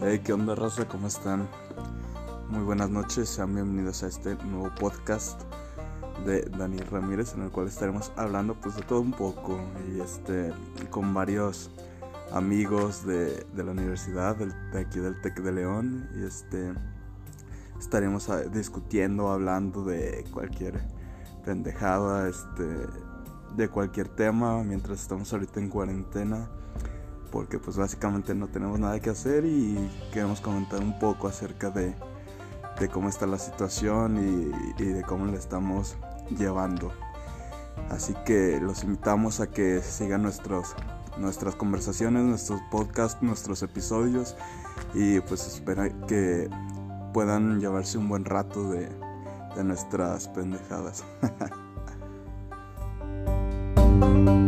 Hey, ¿qué onda, raza? ¿Cómo están? Muy buenas noches, sean bienvenidos a este nuevo podcast de Daniel Ramírez, en el cual estaremos hablando pues de todo un poco y este con varios amigos de, de la universidad, del, de aquí del TEC de León, y este estaremos ah, discutiendo, hablando de cualquier pendejada, este, de cualquier tema, mientras estamos ahorita en cuarentena porque pues básicamente no tenemos nada que hacer y queremos comentar un poco acerca de, de cómo está la situación y, de cómo la estamos llevando. Así que los invitamos a que sigan nuestros, nuestras conversaciones, nuestros podcasts, nuestros episodios y pues espero que puedan llevarse un buen rato de, de nuestras pendejadas.